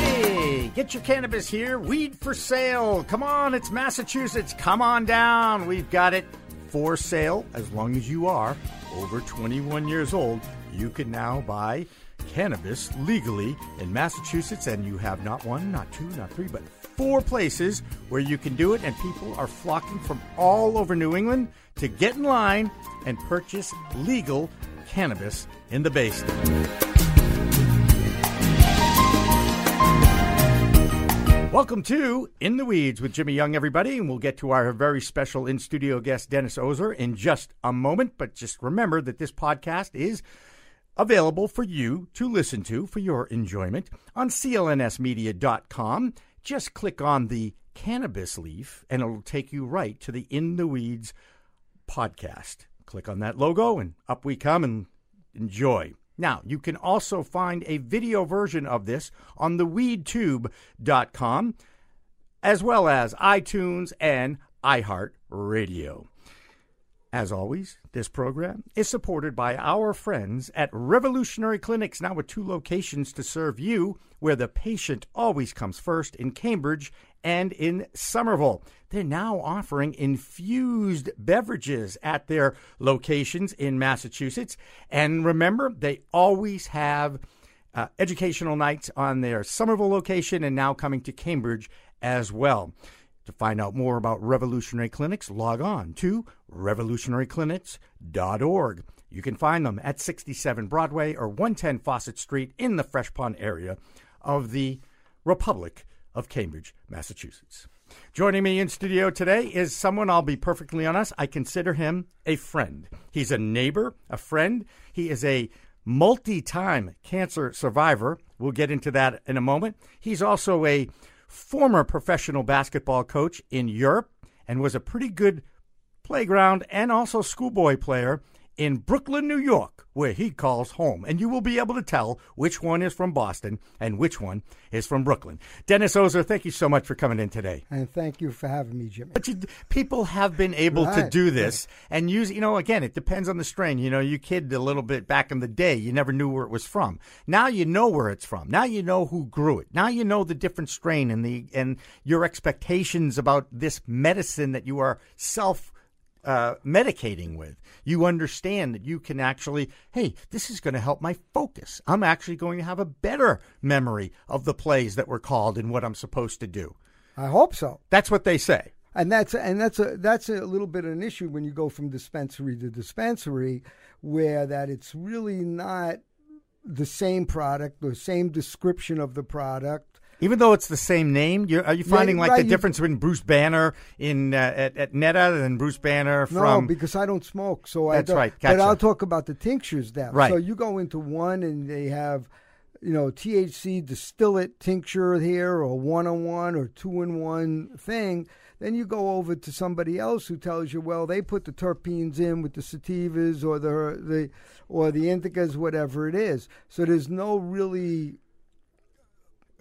Hey, get your cannabis here. Weed for sale. Come on, it's Massachusetts. Come on down. We've got it for sale as long as you are over 21 years old. You can now buy cannabis legally in Massachusetts, and you have not one, not two, not three, but four places where you can do it, and people are flocking from all over New England to get in line and purchase legal cannabis in the Bay Welcome to In the Weeds with Jimmy Young, everybody, and we'll get to our very special in studio guest, Dennis Ozer, in just a moment. But just remember that this podcast is available for you to listen to for your enjoyment on clnsmedia.com. Just click on the cannabis leaf, and it'll take you right to the In the Weeds podcast. Click on that logo, and up we come and enjoy. Now, you can also find a video version of this on theweedtube.com, as well as iTunes and iHeartRadio. As always, this program is supported by our friends at Revolutionary Clinics, now with two locations to serve you, where the patient always comes first in Cambridge and in Somerville. They're now offering infused beverages at their locations in Massachusetts. And remember, they always have uh, educational nights on their Somerville location and now coming to Cambridge as well. To find out more about Revolutionary Clinics, log on to revolutionaryclinics.org. You can find them at 67 Broadway or 110 Fawcett Street in the Fresh Pond area of the Republic of Cambridge, Massachusetts. Joining me in studio today is someone I'll be perfectly honest, I consider him a friend. He's a neighbor, a friend. He is a multi time cancer survivor. We'll get into that in a moment. He's also a former professional basketball coach in Europe and was a pretty good playground and also schoolboy player in Brooklyn, New York, where he calls home. And you will be able to tell which one is from Boston and which one is from Brooklyn. Dennis Ozer, thank you so much for coming in today. And thank you for having me, Jimmy. But you, people have been able right. to do this and use, you know, again, it depends on the strain. You know, you kid a little bit back in the day, you never knew where it was from. Now you know where it's from. Now you know who grew it. Now you know the different strain and the and your expectations about this medicine that you are self uh, medicating with. You understand that you can actually, hey, this is going to help my focus. I'm actually going to have a better memory of the plays that were called and what I'm supposed to do. I hope so. That's what they say. And that's and that's a that's a little bit of an issue when you go from dispensary to dispensary, where that it's really not the same product, the same description of the product, even though it's the same name, are you finding yeah, like right, the difference between Bruce Banner in uh, at, at NETA and Bruce Banner from? No, because I don't smoke, so that's I right. Gotcha. But I'll talk about the tinctures now. Right. So you go into one and they have, you know, THC distillate tincture here, or one on one, or two in one thing. Then you go over to somebody else who tells you, well, they put the terpenes in with the sativas or the the or the indicas, whatever it is. So there's no really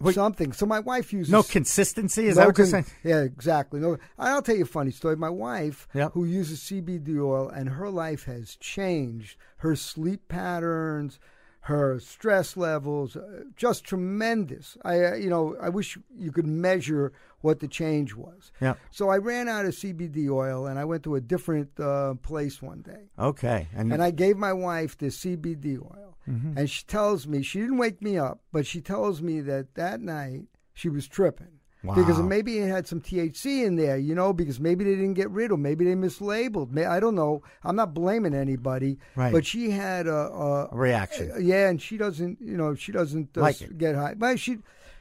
Wait, something. So my wife uses no consistency. Is no that what you're saying? Yeah, exactly. No, I'll tell you a funny story. My wife, yep. who uses CBD oil, and her life has changed. Her sleep patterns, her stress levels, uh, just tremendous. I, uh, you know, I wish you could measure what the change was. Yeah. So I ran out of CBD oil, and I went to a different uh, place one day. Okay. And, and I gave my wife the CBD oil, mm-hmm. and she tells me she didn't wake me up, but she tells me that that night she was tripping. Wow. Because maybe it had some THC in there, you know, because maybe they didn't get rid of, maybe they mislabeled. I don't know. I'm not blaming anybody, right. but she had a, a, a reaction. Yeah, and she doesn't, you know, she doesn't uh, like get high. But she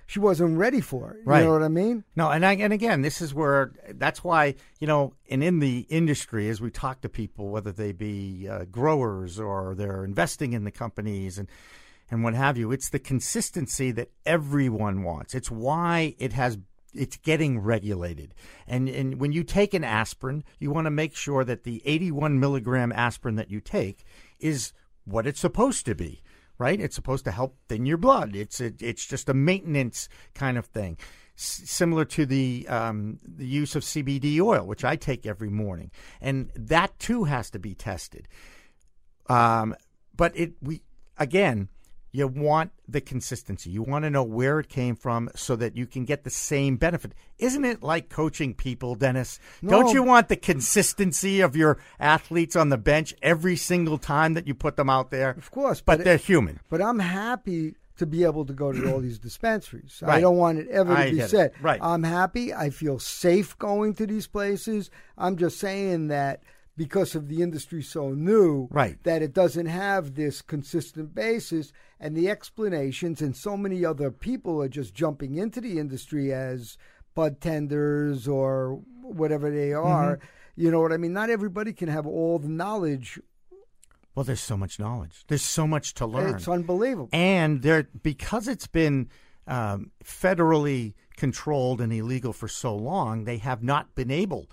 she wasn't ready for it. Right. You know what I mean? No, and I, and again, this is where that's why you know, and in the industry, as we talk to people, whether they be uh, growers or they're investing in the companies and and what have you, it's the consistency that everyone wants. It's why it has it's getting regulated. And and when you take an aspirin, you want to make sure that the 81 milligram aspirin that you take is what it's supposed to be right? It's supposed to help thin your blood. It's a, it's just a maintenance kind of thing, S- similar to the um, the use of CBD oil, which I take every morning, and that too has to be tested. Um, but it we again you want the consistency. You want to know where it came from so that you can get the same benefit. Isn't it like coaching people, Dennis? No. Don't you want the consistency of your athletes on the bench every single time that you put them out there? Of course, But but they're human. But I'm happy to be able to go to all these dispensaries. I don't want it ever to be said. Right. I'm happy. I feel safe going to these places. I'm just saying that because of the industry so new, Right. that it doesn't have this consistent basis and the explanations and so many other people are just jumping into the industry as bud tenders or whatever they are. Mm-hmm. You know what I mean? Not everybody can have all the knowledge. Well, there's so much knowledge. There's so much to learn. It's unbelievable. and there because it's been um, federally controlled and illegal for so long, they have not been able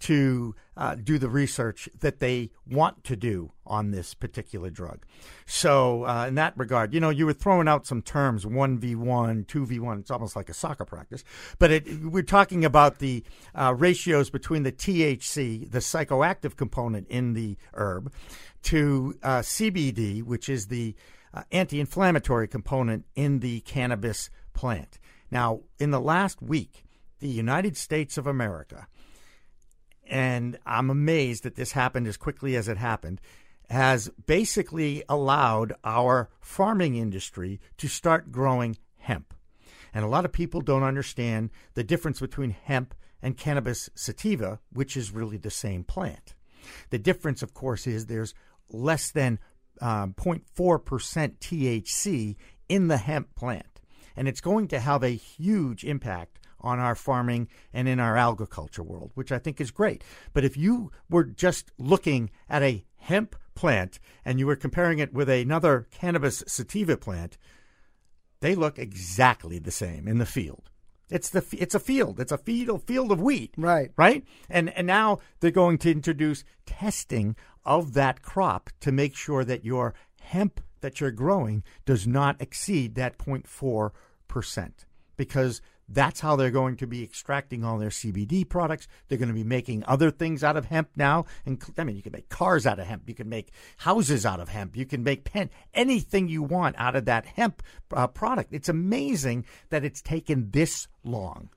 to uh, do the research that they want to do on this particular drug. So, uh, in that regard, you know, you were throwing out some terms: one v one, two v one. It's almost like a soccer practice. But it, we're talking about the uh, ratios between the THC, the psychoactive component in the herb, to uh, CBD, which is the uh, anti inflammatory component in the cannabis plant. Now, in the last week, the United States of America, and I'm amazed that this happened as quickly as it happened, has basically allowed our farming industry to start growing hemp. And a lot of people don't understand the difference between hemp and cannabis sativa, which is really the same plant. The difference, of course, is there's less than um, 0.4% THC in the hemp plant. And it's going to have a huge impact on our farming and in our agriculture world, which I think is great. But if you were just looking at a hemp plant and you were comparing it with another cannabis sativa plant, they look exactly the same in the field. It's the it's a field. It's a field field of wheat. Right. Right? And and now they're going to introduce testing of that crop to make sure that your hemp that you're growing does not exceed that 0.4% because that's how they're going to be extracting all their CBD products. They're going to be making other things out of hemp now. And I mean, you can make cars out of hemp. You can make houses out of hemp. You can make pen, anything you want out of that hemp uh, product. It's amazing that it's taken this long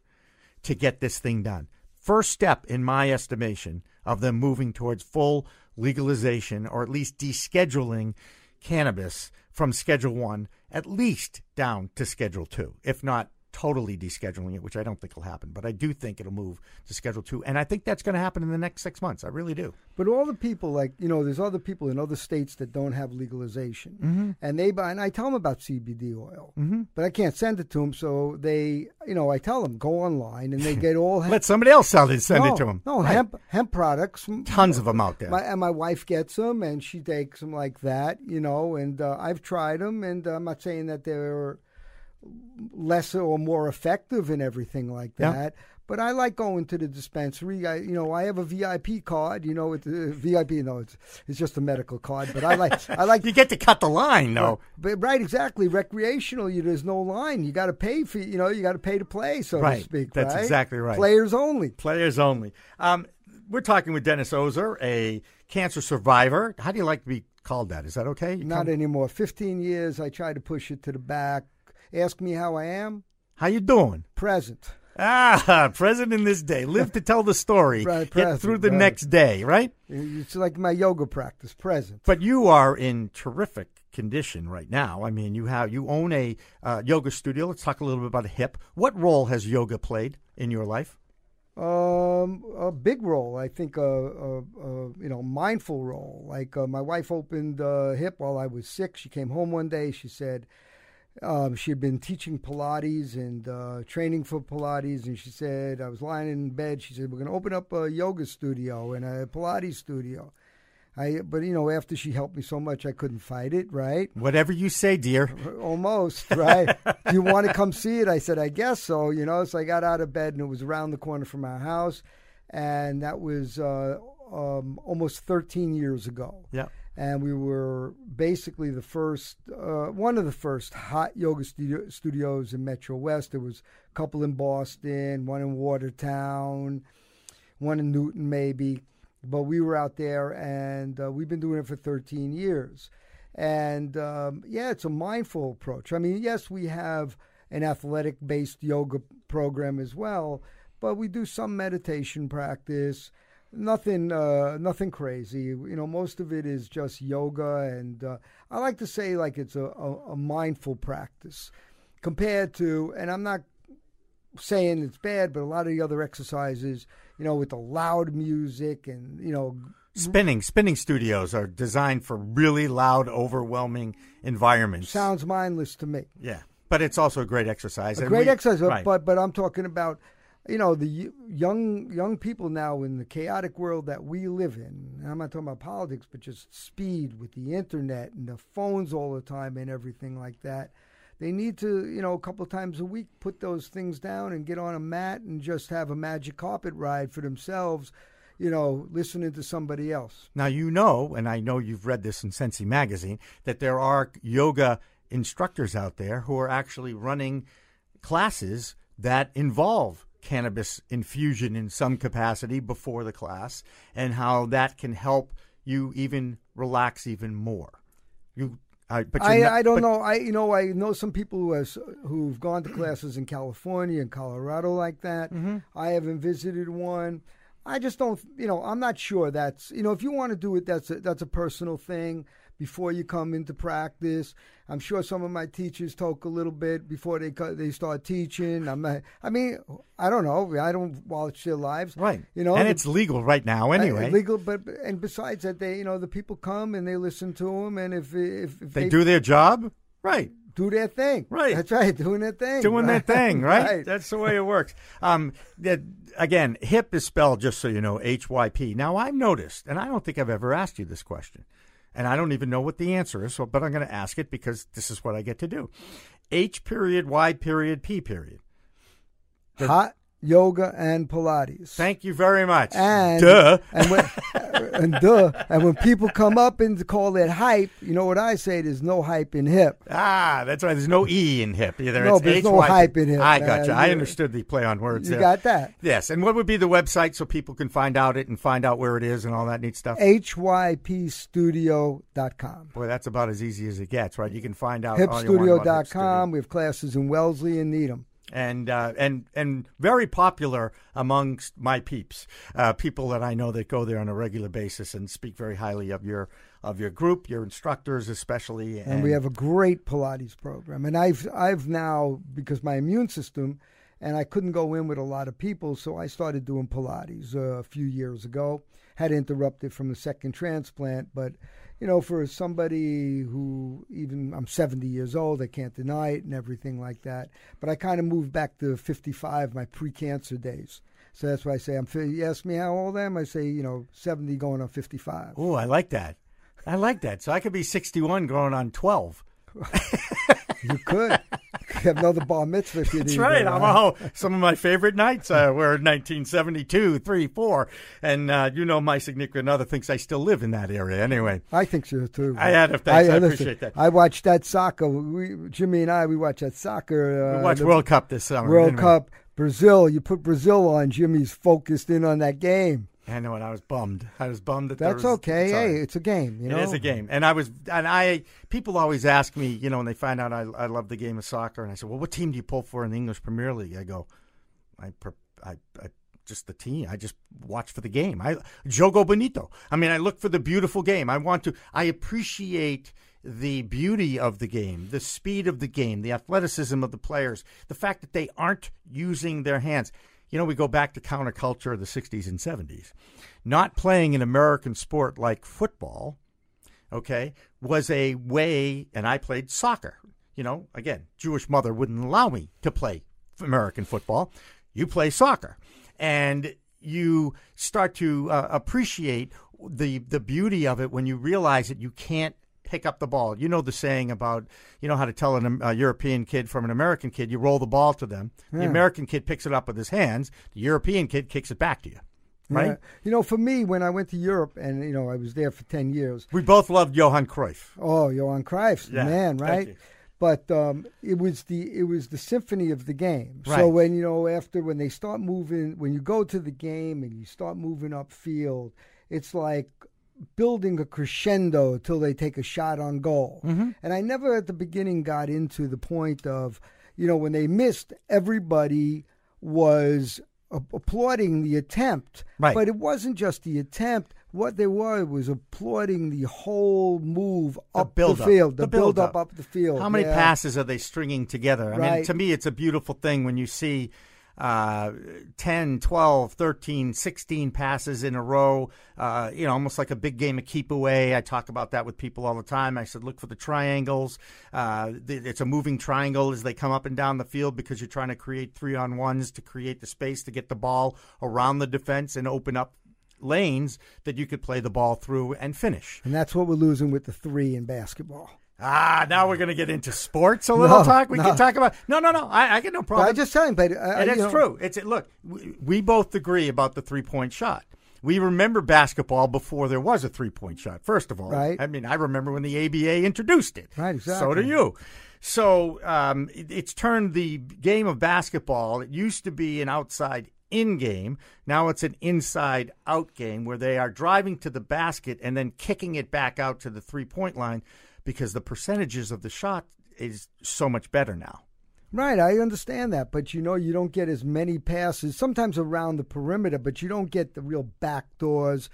to get this thing done. First step, in my estimation, of them moving towards full legalization or at least descheduling cannabis from Schedule 1 at least down to Schedule 2, if not totally descheduling it, which I don't think will happen. But I do think it'll move to Schedule 2. And I think that's going to happen in the next six months. I really do. But all the people, like you know, there's other people in other states that don't have legalization, Mm-hmm. and they buy. And I tell them about CBD oil, mm-hmm. but I can't send it to them. So they, you know, I tell them go online and they get all hemp. Let somebody else sell it, send no, it to them. No hemp hemp products. Tons of them out there. My, and my wife gets them, and she takes them like that, you know. And uh, I've tried them, and uh, I'm not saying that they're lesser or more effective and everything like Yeah. that. But I like going to the dispensary. I, you know, I have a VIP card. You know, with the VIP, no, it's it's just a medical card. But I like, I like. you get to cut the line, though. But right, exactly. Recreational, you there's no line. You got to pay for, you know, you got to pay to play, so Right. to speak. That's right? exactly right. Players only. Players only. Um, we're talking with Dennis Ozer, a cancer survivor. How do you like to be called that? Is that okay? You Not come- anymore. Fifteen years. I try to push it to the back. Ask me how I am. How you doing? Present. Ah, present in this day. Live to tell the story. Right, Get present, through the right. next day, right? It's like my yoga practice. Present. But you are in terrific condition right now. I mean, you have you own a uh, yoga studio. Let's talk a little bit about HYP. What role has yoga played in your life? Um, a big role, I think. A, a, a you know mindful role. Like uh, my wife opened uh, HYP while I was sick. She came home one day. She said um, she had been teaching Pilates and uh, training for Pilates, and she said I was lying in bed. She said we're going to open up a yoga studio and a Pilates studio. I, but you know, after she helped me so much, I couldn't fight it. Right. Whatever you say, dear. Almost, right? Do you want to come see it? I said, I guess so, you know. So I got out of bed and it was around the corner from our house. And that was uh, um, almost 13 years ago. Yeah. And we were basically the first, uh, one of the first hot yoga studio, studios in Metro West. There was a couple in Boston, one in Watertown, one in Newton, maybe. But we were out there and uh, we've been doing it for 13 years. And um, yeah, it's a mindful approach. I mean, yes, we have an athletic based yoga program as well, but we do some meditation practice. Nothing, uh, nothing crazy. You know, most of it is just yoga, and uh, I like to say like it's a, a, a mindful practice compared to, and I'm not saying it's bad, but a lot of the other exercises, you know, with the loud music and you know, Spinning spinning studios are designed for really loud, overwhelming environments. sounds mindless to me. yeah, but it's also a great exercise. A great we- exercise, right. but but I'm talking about, you know, the young young people now in the chaotic world that we live in. And I'm not talking about politics, but just speed with the internet and the phones all the time and everything like that. They need to, you know, a couple times a week put those things down and get on a mat and just have a magic carpet ride for themselves. You know, listening to somebody else. Now you know, and I know you've read this in Sensi magazine, that there are yoga instructors out there who are actually running classes that involve cannabis infusion in some capacity before the class, and how that can help you even relax even more. You, I, but I, not- I don't but- know. I you know I know some people who has who've gone to classes in California and Colorado like that. Mm-hmm. I haven't visited one. I just don't. You know, I'm not sure. That's you know, if you want to do it, that's a, that's a personal thing. Before you come into practice, I'm sure some of my teachers talk a little bit before they they start teaching. I'm not, I mean, I don't know. I don't watch their lives, Right. You know, and it's legal right now anyway. uh, legal, but and besides that, they you know the people come and they listen to them, and if if, if they do their job, right. do their thing. Right. That's right. Doing their thing. doing their right? thing, right? right. That's the way it works. Um, that, again, HYP is spelled just so you know H Y P. Now I've noticed, and I don't think I've ever asked you this question, and I don't even know what the answer is. So, but I'm going to ask it because this is what I get to do. H period Y period P period. Hot yoga and Pilates. Thank you very much. and Duh. and when, and duh. And when people come up and call it hype, you know what I say? There's no hype in HYP. Ah, that's right. There's no E in HYP either. No, it's there's no hype in HYP, I got you. I understood the play on words. You there. got that? Yes. And what would be the website so people can find out it and find out where it is and all that neat stuff? HYPstudio.com. Boy, that's about as easy as it gets, right? You can find out all you want about HYP Studio. HYPstudio.com. We have classes in Wellesley and Needham. And uh, and and very popular amongst my peeps, uh, people that I know that go there on a regular basis and speak very highly of your of your group, your instructors especially, and, we have a great Pilates program. And I've I've now because my immune system, and I couldn't go in with a lot of people, so I started doing Pilates uh, a few years ago. Had interrupted from the second transplant, but you know, for somebody who even I'm 70 years old, I can't deny it and everything like that. But I kind of moved back to 55, my pre-cancer days. So that's why I say I'm. You ask me how old I am, I say you know 70 going on 55. Oh, I like that. I like that. So I could be 61 going on 12. You could have another bar mitzvah if you That's right. huh? oh, some of my favorite nights uh, were 1972, 3, 4. And uh, you know, my significant other thinks I still live in that area anyway. I think so too. I had a- thanks. I listen, appreciate that. I watched that soccer. We, Jimmy and I, we watched that soccer. Uh, We watched World Cup this summer. World we? Cup, Brazil. You put Brazil on. Jimmy's focused in on that game. I know, and I was bummed. I was bummed that there That's was- okay. all Hey, it's a game. You know, It is a game, and I was, and I. People always ask me, you know, when they find out I, I love the game of soccer, and I said, "Well, what team do you pull for in the English Premier League?" I go, "I, I, I just the team. I just watch for the game. I Jogo Bonito. I mean, I look for the beautiful game. I want to. I appreciate." The beauty of the game, the speed of the game, the athleticism of the players, the fact that they aren't using their hands. You know, we go back to counterculture of the 60s and 70s. Not playing an American sport like football, okay, was a way, and I played soccer. You know, again, Jewish mother wouldn't allow me to play American football. You play soccer, and you start to uh, appreciate the the beauty of it when you realize that you can't pick up the ball. You know the saying about you know how to tell an, a European kid from an American kid. You roll the ball to them. The American kid picks it up with his hands. The European kid kicks it back to you. Right. Yeah. You know, for me, when I went to Europe, and you know, I was there for ten years. We both loved Johan Cruyff. Oh, Johan Cruyff's the Yeah, man, right? But um, it was the it was the symphony of the game. So when you know after when they start moving, when you go to the game and you start moving upfield, it's like building a crescendo till they take a shot on goal. Mm-hmm. And I never at the beginning got into the point of, you know, when they missed, everybody was a- applauding the attempt. Right. But it wasn't just the attempt. What they were was applauding the whole move up the, build-up. field, the, The build build-up. up up the field. How many yeah. passes are they stringing together? I mean, to me, it's a beautiful thing when you see uh, 10, 12, 13, 16 passes in a row, uh, you know, almost like a big game of keep away. I talk about that with people all the time. I said, look for the triangles. Uh, it's a moving triangle as they come up and down the field because you're trying to create three on ones to create the space to get the ball around the defense and open up lanes that you could play the ball through and finish. And that's what we're losing with the three in basketball. Ah, now we're going to get into sports a little No, talk. We no. can talk about no, no, no. I, I get no problem. I just telling, but uh, and it's know, true. It's look. We, we both agree about the three point shot. We remember basketball before there was a three point shot. First of all, Right. I mean, I remember when the ABA introduced it. Right, exactly. So do you. So um, it, it's turned the game of basketball. It used to be an outside in game. Now it's an inside out game where they are driving to the basket and then kicking it back out to the three point line because the percentages of the shot is so much better now. Right, I understand that, but you know, you don't get as many passes. Sometimes around the perimeter, but you don't get the real back doors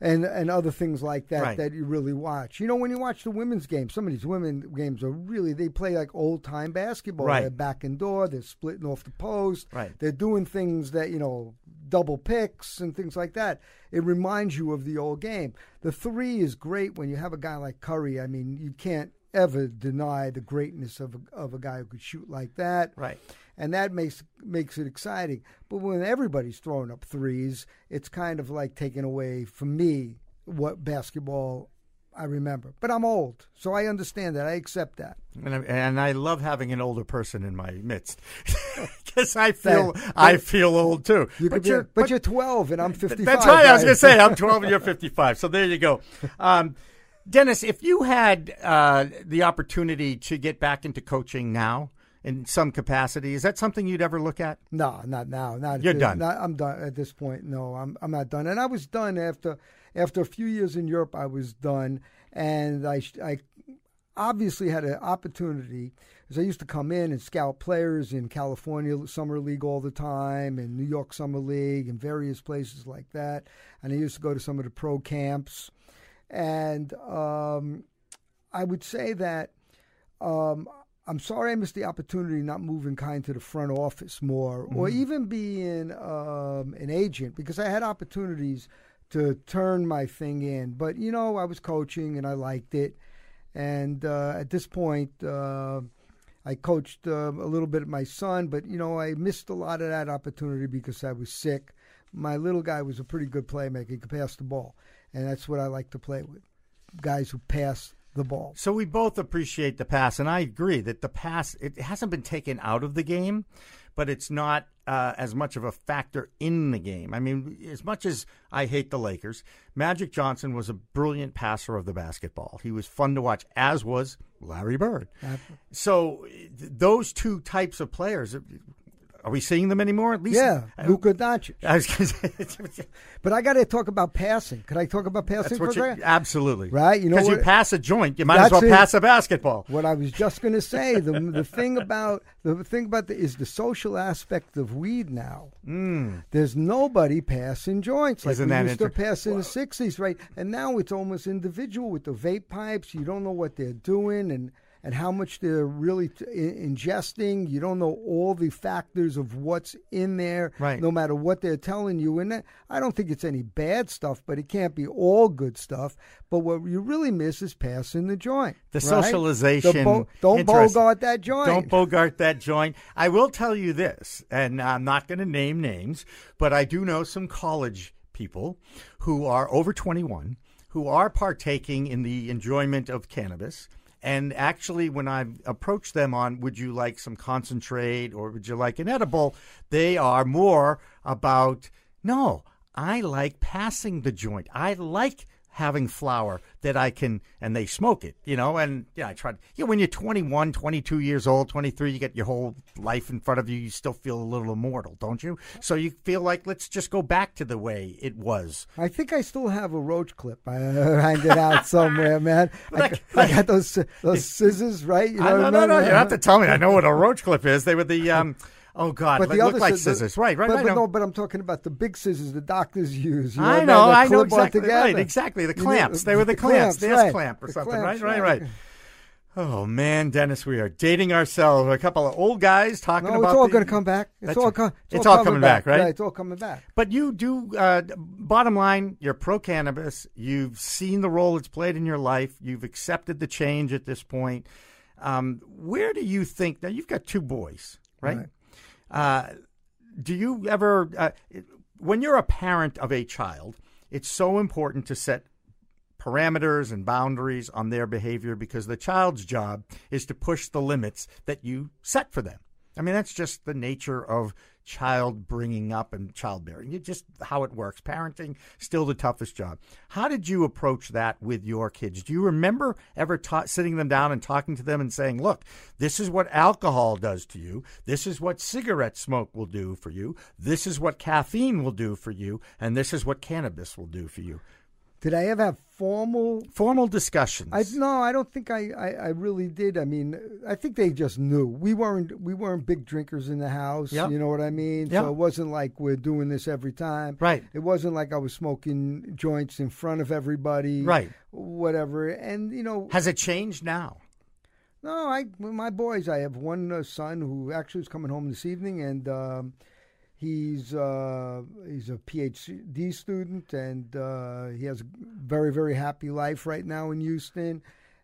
and and other things like that Right. that you really watch. You know, when you watch the women's games, some of these women games are really they play like old time basketball. Right. They're back and door, they're splitting off the post. Right. They're doing things that you know, double picks and things like that. It reminds you of the old game. The three is great when you have a guy like Curry. I mean, you can't ever deny the greatness of a, of a guy who could shoot like that Right. and that makes makes it exciting. But when everybody's throwing up threes, it's kind of like taking away from me what basketball I remember. But I'm old, so I understand that. I accept that. And I, and I love having an older person in my midst because I feel That- I feel old too. You but you're but, you're 12 and I'm 55. that's right. I was going to say I'm 12 and you're 55. So there you go. Um, Dennis, if you had uh, the opportunity to get back into coaching now in some capacity, is that something you'd ever look at? No, not now. Not You're this- done. Not, I'm done at this point. No, I'm I'm not done. And I was done after after a few years in Europe. I was done, and I I obviously had an opportunity because I used to come in and scout players in California Summer League all the time, and New York Summer League, and various places like that. And I used to go to some of the pro camps, and um, I would say that. Um, I'm sorry I missed the opportunity not moving kind to the front office more, or even being um, an agent because I had opportunities to turn my thing in. But you know, I was coaching and I liked it, and uh, at this point, uh, I coached uh, a little bit of my son, but you know, I missed a lot of that opportunity because I was sick. My little guy was a pretty good playmaker; he could pass the ball, and that's what I like to play with guys who pass the ball. So we both appreciate the pass, and I agree that the pass it hasn't been taken out of the game, but it's not uh, as much of a factor in the game. I mean, as much as I hate the Lakers, Magic Johnson was a brilliant passer of the basketball. He was fun to watch, as was Larry Bird. So th- those two types of players. Are we seeing them anymore? At least, Yeah, Luka Doncic. I say, But I got to talk about passing. Could I talk about passing for you, absolutely Right, you know because you pass a joint, you might as well it. pass a basketball. What I was just going to say, the the thing about the thing about the, is the social aspect of weed now. Mm. There's nobody passing joints like Isn't we that used to pass in the '60s, right? And now it's almost individual with the vape pipes. You don't know what they're doing and and how much they're really t- ingesting. You don't know all the factors of what's in there, Right. no matter what they're telling you. And I don't think it's any bad stuff, but it can't be all good stuff. But what you really miss is passing the joint. The right? socialization. The bo- don't bogart that joint. Don't bogart that joint. I will tell you this, and I'm not going to name names, but I do know some college people who are over 21 who are partaking in the enjoyment of cannabis. And actually, when I approach them on, would you like some concentrate or would you like an edible? They are more about, no, I like passing the joint. I like having flour that I can, and they smoke it, you know, and yeah, I tried, you know, when you're 21, 22 years old, 23, you get your whole life in front of you, you still feel a little immortal, don't you? So you feel like, let's just go back to the way it was. I think I still have a roach clip. I hanged it out somewhere, man. I, Like- I got those those scissors, right? You I, no, no, no, remember? you don't have to tell me. I know what a roach clip is. They were the, um, oh God, But the look other like sci- the- scissors. right, right, but, I but know. no, but I'm talking about the big scissors the doctors use. You I know, I know exactly. Right, exactly. The You know, clamps. they were the, clamps. The S right. clamp or The something. clamps, right, right, right. Oh man, Dennis, we are dating ourselves. We're a couple of old guys talking No, about. it's all the- going to come back. It's all, right. com- It's all coming coming back, right? Yeah, it's all coming back. But you do. Uh, bottom line, you're pro cannabis. You've seen the role it's played in your life. You've accepted the change at this point. Um, where do you think now? You've got two boys, right? Right. Uh, do you ever, uh, when you're a parent of a child, it's so important to set parameters and boundaries on their behavior because the child's job is to push the limits that you set for them. I mean, that's just the nature of child bringing up and childbearing. It's just how it works. Parenting still the toughest job. How did you approach that with your kids? Do you remember ever ta- sitting them down and talking to them and saying, "Look, this is what alcohol does to you. This is what cigarette smoke will do for you. This is what caffeine will do for you, and this is what cannabis will do for you." Did I ever have formal? Formal discussions. I no, I don't think I, I, I really did. I mean, I think they just knew we weren't we weren't big drinkers in the house. Yep. You know what I mean? Yep. So it wasn't like we're doing this every time. Right. It wasn't like I was smoking joints in front of everybody. Right. Whatever. And you know, Has it changed now? No, I my boys. I have one uh, son who actually is coming home this evening, and um, he's uh, he's a PhD student, and uh, he has a very very happy life right now in Houston.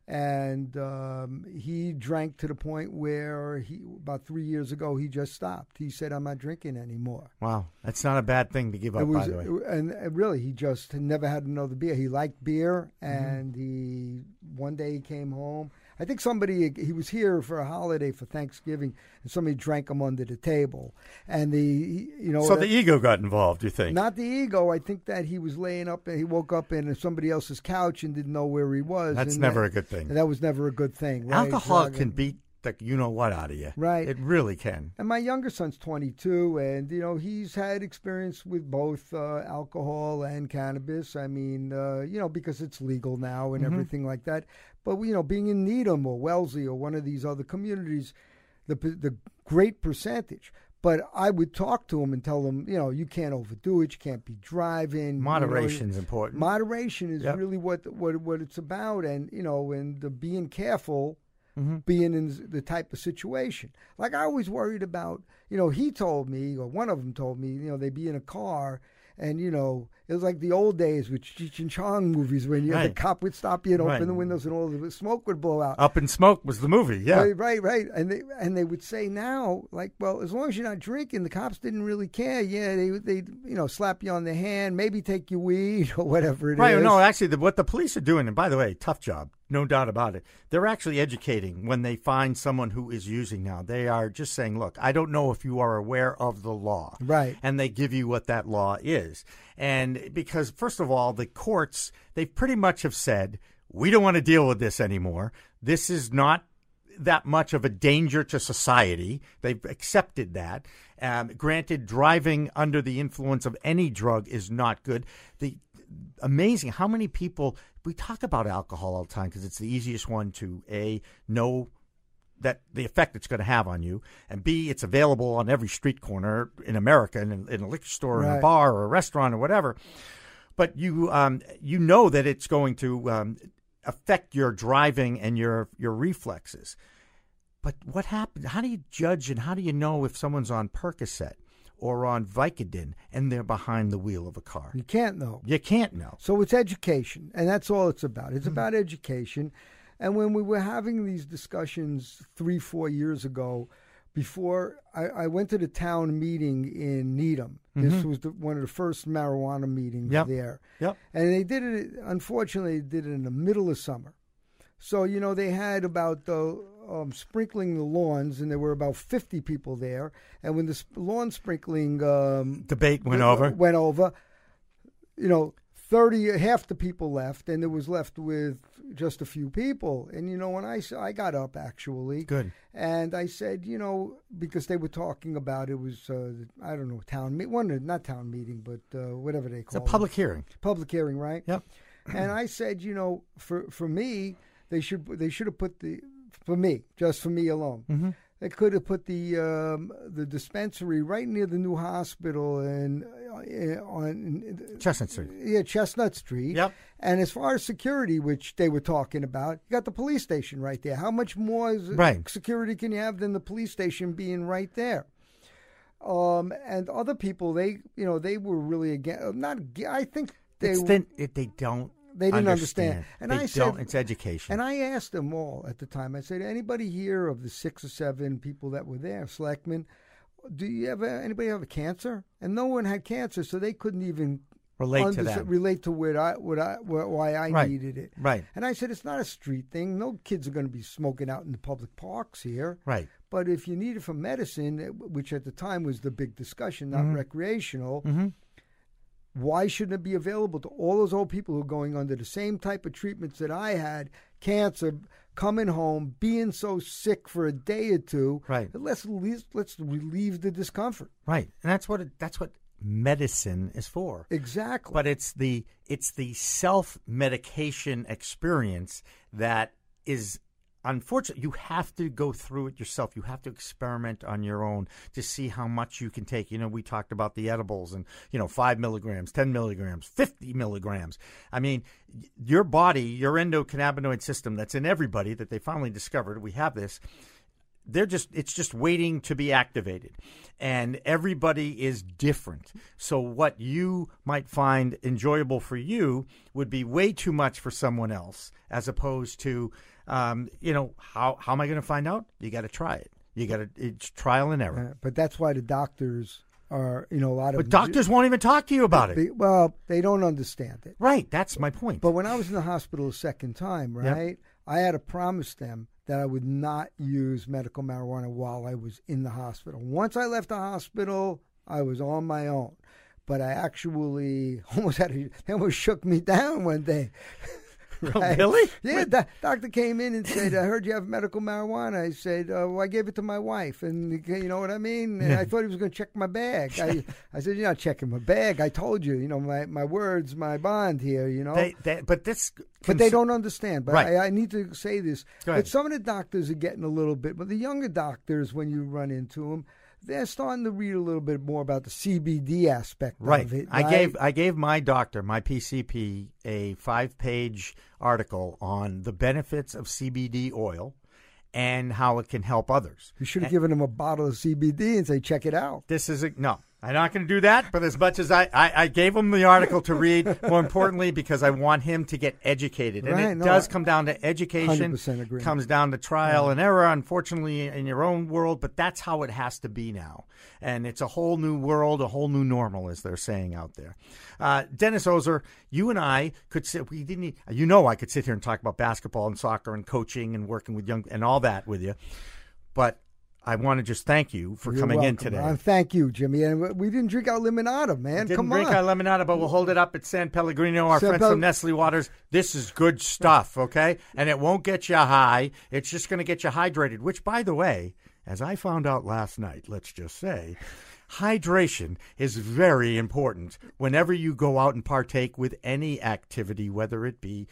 And um, he drank to the point where he about three years ago he just stopped. He said, "I'm not drinking anymore." Wow, that's not a bad thing to give up. Was, by the way, and really, he just never had another beer. He liked beer, Mm-hmm. and he one day he came home. I think somebody he was here for a holiday for Thanksgiving, and somebody drank him under the table, and the you know so the ego got involved. You think? not the ego. I think that he was laying up and he woke up in somebody else's couch and didn't know where he was. That's never that, a good thing. and that was never a good thing. Right? Alcohol can beat the you know what out of you. Right. It really can. And my younger son's 22, and you know he's had experience with both uh, alcohol and cannabis. I mean, uh, you know, because it's legal now and everything like that. But you know, being in Needham or Wellesley or one of these other communities, the the great percentage. But I would talk to him and tell him, you know, you can't overdo it. You can't be driving. you know, important. moderation is Yep. really what what what it's about, and you know, and the being careful, Mm-hmm. being in the type of situation. Like I always worried about, you know, he told me, or one of them told me, you know, they'd be in a car. And you know, it was like the old days with Cheech and Chong movies when you, the cop would stop you and open the windows and all the smoke would blow out. Up in Smoke was the movie. Yeah. Right, right, right. And they and they would say now, like, well, as long as you're not drinking, the cops didn't really care. Yeah, they they you know slap you on the hand, maybe take your weed or whatever it is. Right. No, actually, the, what the police are doing, and by the way, tough job, no doubt about it. They're actually educating when they find someone who is using now. They are just saying, look, I don't know if you are aware of the law. Right. And they give you what that law is. And because, first of all, the courts, they pretty much have said, we don't want to deal with this anymore. This is not that much of a danger to society. They've accepted that. Um, granted, driving under the influence of any drug is not good. The amazing how many people we talk about alcohol all the time because it's the easiest one to a know that the effect it's going to have on you, and b it's available on every street corner in America, in, in a liquor store, in a bar, or a restaurant, or whatever. But you um, you know that it's going to um, affect your driving and your your reflexes. But what happened? How do you judge and how do you know if someone's on Percocet or on Vicodin and they're behind the wheel of a car? You can't know. You can't know. So it's education, and that's all it's about. Mm-hmm. It's about education. And when we were having these discussions three, four years ago, before I, I went to the town meeting in Needham. This was the, one of the first marijuana meetings Mm-hmm. Yep. there. Yep. And they did it, unfortunately, they did it in the middle of summer. So, you know, they had about the um, sprinkling the lawns, and there were about 50 people there. And when the sp- lawn sprinkling um, Debate went over. went over, you know, thirty, half the people left, and it was left with just a few people. And you know, when I I got up actually, Good. and I said, you know, because they were talking about it was uh, I don't know town meet one not town meeting, but uh, whatever they It's a call it a public hearing. public hearing, right? Yep. and I said, you know, for for me, they should they should have put the for me just for me alone. Mm-hmm. They could have put the um, the dispensary right near the new hospital and uh, on Chestnut Street. yeah Chestnut Street. Yep. And as far as security, which they were talking about, you got the police station right there. How much more is- Right. security can you have than the police station being right there? Um, and other people, they you know they were really against. Not I think they It's it, they don't. They didn't understand. And they I don't. said- it's education. And I asked them all at the time. I said, anybody here of the six or seven people that were there, selectmen, do you ever anybody have a cancer? And no one had cancer, so they couldn't even Relate to that. relate to what I, what I, what, why I Right. needed it. Right. And I said, it's not a street thing. No kids are going to be smoking out in the public parks here. Right. But if you need it for medicine, eh, which at the time was the big discussion, not Mm-hmm. recreational, Mhm. Why shouldn't it be available to all those old people who are going under the same type of treatments that I had, cancer, coming home, being so sick for a day or two? Right. Let's let's relieve the discomfort. Right. And that's what it, that's what medicine is for. Exactly. But it's the it's the self medication experience that is unfortunate. You have to go through it yourself. You have to experiment on your own to see how much you can take. You know, we talked about the edibles and you know five milligrams, ten milligrams, fifty milligrams. I mean, your body, your endocannabinoid system that's in everybody that they finally discovered. We have this they're just it's just waiting to be activated and everybody is different so what you might find enjoyable for you would be way too much for someone else as opposed to um, you know how, how am i going to find out you got to try it you got to it's trial and error Uh, but that's why the doctors are, you know, a lot of but doctors won't even talk to you about it well, they don't understand it. right that's my point But when I was in the hospital a second time, Yep. right, I had to promise them that I would not use medical marijuana while I was in the hospital. Once I left the hospital, I was on my own. But I actually almost had to, they almost shook me down one day. Right? really? Yeah, the doctor came in and said, "I heard you have medical marijuana." I said, uh, "Well, I gave it to my wife, and you know what I mean." And I thought he was going to check my bag. I, I said, "You're not checking my bag. I told you, you know, my, my words, my bond here, you know." they, they, but this but they don't understand. But Right. I, I need to say this. But some of the doctors are getting a little bit, but the younger doctors, when you run into them, they're starting to read a little bit more about the CBD aspect Right. of it. Right? I gave I gave my doctor, my PCP, a five page article on the benefits of CBD oil and how it can help others. You should have given him a bottle of CBD and say, "Check it out." This is a, no. I'm not going to do that. But as much as I, I, I gave him the article to read, more importantly, because I want him to get educated, and Right, it no, does come down to education. 100% agree. Comes down to trial and error, unfortunately, in your own world. But that's how it has to be now, and it's a whole new world, a whole new normal, as they're saying out there. Uh, Dennis Ozer, you and I could sit. We didn't. You know, I could sit here and talk about basketball and soccer and coaching and working with young and all that with you, but. I want to just thank you for You're coming in today. Uh, thank you, Jimmy. And we didn't drink our Limonata, man. Didn't Come drink on. our lemonade, but we'll hold it up at San Pellegrino, our San friends Pel- from Nestle Waters. This is good stuff, okay? And it won't get you high. It's just going to get you hydrated, which, by the way, as I found out last night, let's just say, hydration is very important whenever you go out and partake with any activity, whether it be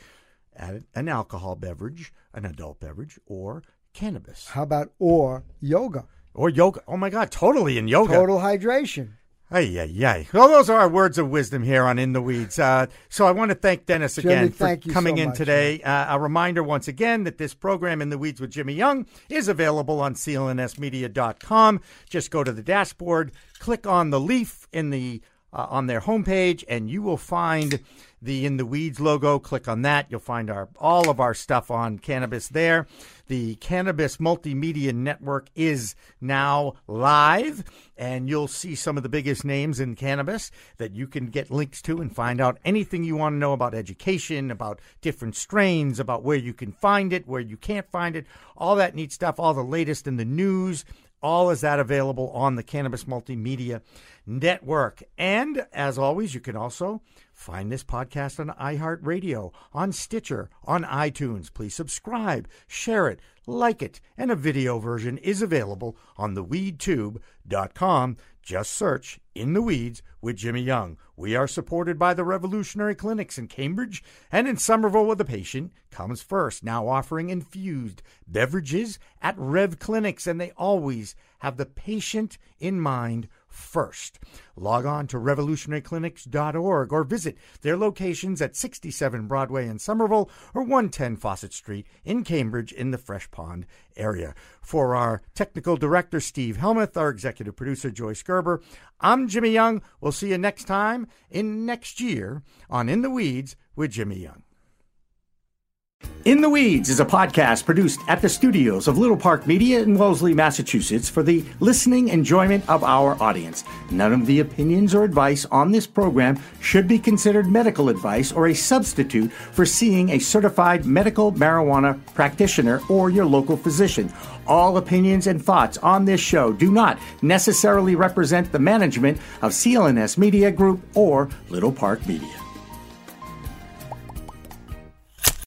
an alcohol beverage, an adult beverage, or cannabis. How about or yoga? Or yoga. Oh, my God, totally in yoga. Total hydration. Ay, ay, ay. Well, those are our words of wisdom here on In the Weeds. Uh, so I want to thank Dennis Jimmy, again for thank you coming so in much, today. Uh, a reminder once again that this program, In the Weeds with Jimmy Young, is available on clnsmedia.com. Just go to the dashboard, click on the leaf in the uh, on their homepage, and you will find the In the Weeds logo. Click on that. You'll find our all of our stuff on cannabis there. The Cannabis Multimedia Network is now live, and you'll see some of the biggest names in cannabis that you can get links to and find out anything you want to know about education, about different strains, about where you can find it, where you can't find it, all that neat stuff, all the latest in the news all is that available on the Cannabis Multimedia Network. And as always, you can also find this podcast on iHeartRadio, on Stitcher, on iTunes. Please subscribe, share it, like it, and a video version is available on theweedtube.com. Just search In the Weeds with Jimmy Young. We are supported by the Revolutionary Clinics in Cambridge and in Somerville, where the patient comes first, now offering infused beverages at Rev Clinics, and they always have the patient in mind first. Log on to revolutionaryclinics.org or visit their locations at 67 Broadway in Somerville or 110 Fawcett Street in Cambridge in the Fresh Pond area. For our technical director, Steve Helmuth, our executive producer, Joyce Gerber, I'm Jimmy Young. We'll see you next time in next year on In the Weeds with Jimmy Young. In the Weeds is a podcast produced at the studios of Little Park Media in Wellesley, Massachusetts for the listening enjoyment of our audience. None of the opinions or advice on this program should be considered medical advice or a substitute for seeing a certified medical marijuana practitioner or your local physician. All opinions and thoughts on this show do not necessarily represent the management of CLNS Media Group or Little Park Media.